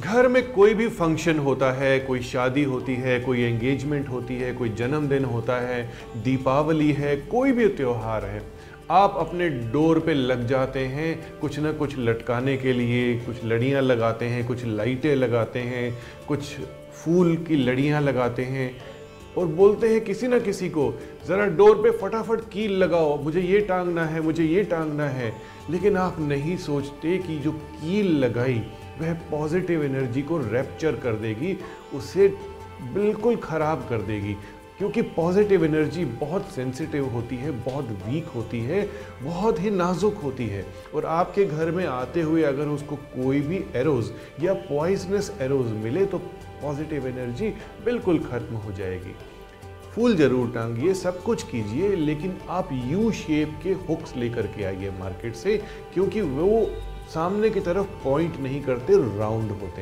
घर में कोई भी फ़ंक्शन होता है, कोई शादी होती है, कोई एंगेजमेंट होती है, कोई जन्मदिन होता है, दीपावली है, कोई भी त्यौहार है, आप अपने डोर पे लग जाते हैं, कुछ ना कुछ लटकाने के लिए, कुछ लड़ियाँ लगाते हैं, कुछ लाइटें लगाते हैं, कुछ फूल की लड़ियाँ लगाते हैं और बोलते हैं किसी ना किसी को, ज़रा डोर पे फटाफट कील लगाओ, मुझे ये टांगना है, मुझे ये टांगना है। लेकिन आप नहीं सोचते कि जो कील लगाई वह पॉजिटिव एनर्जी को रैप्चर कर देगी, उसे बिल्कुल ख़राब कर देगी। क्योंकि पॉजिटिव एनर्जी बहुत सेंसिटिव होती है, बहुत वीक होती है, बहुत ही नाजुक होती है। और आपके घर में आते हुए अगर उसको कोई भी एरोज या पॉइजनस एरोज मिले तो पॉजिटिव एनर्जी बिल्कुल ख़त्म हो जाएगी। फूल ज़रूर टांगिए, सब कुछ कीजिए, लेकिन आप यू शेप के हुक्स लेकर के आइए मार्केट से, क्योंकि वो सामने की तरफ़ पॉइंट नहीं करते राउंड होते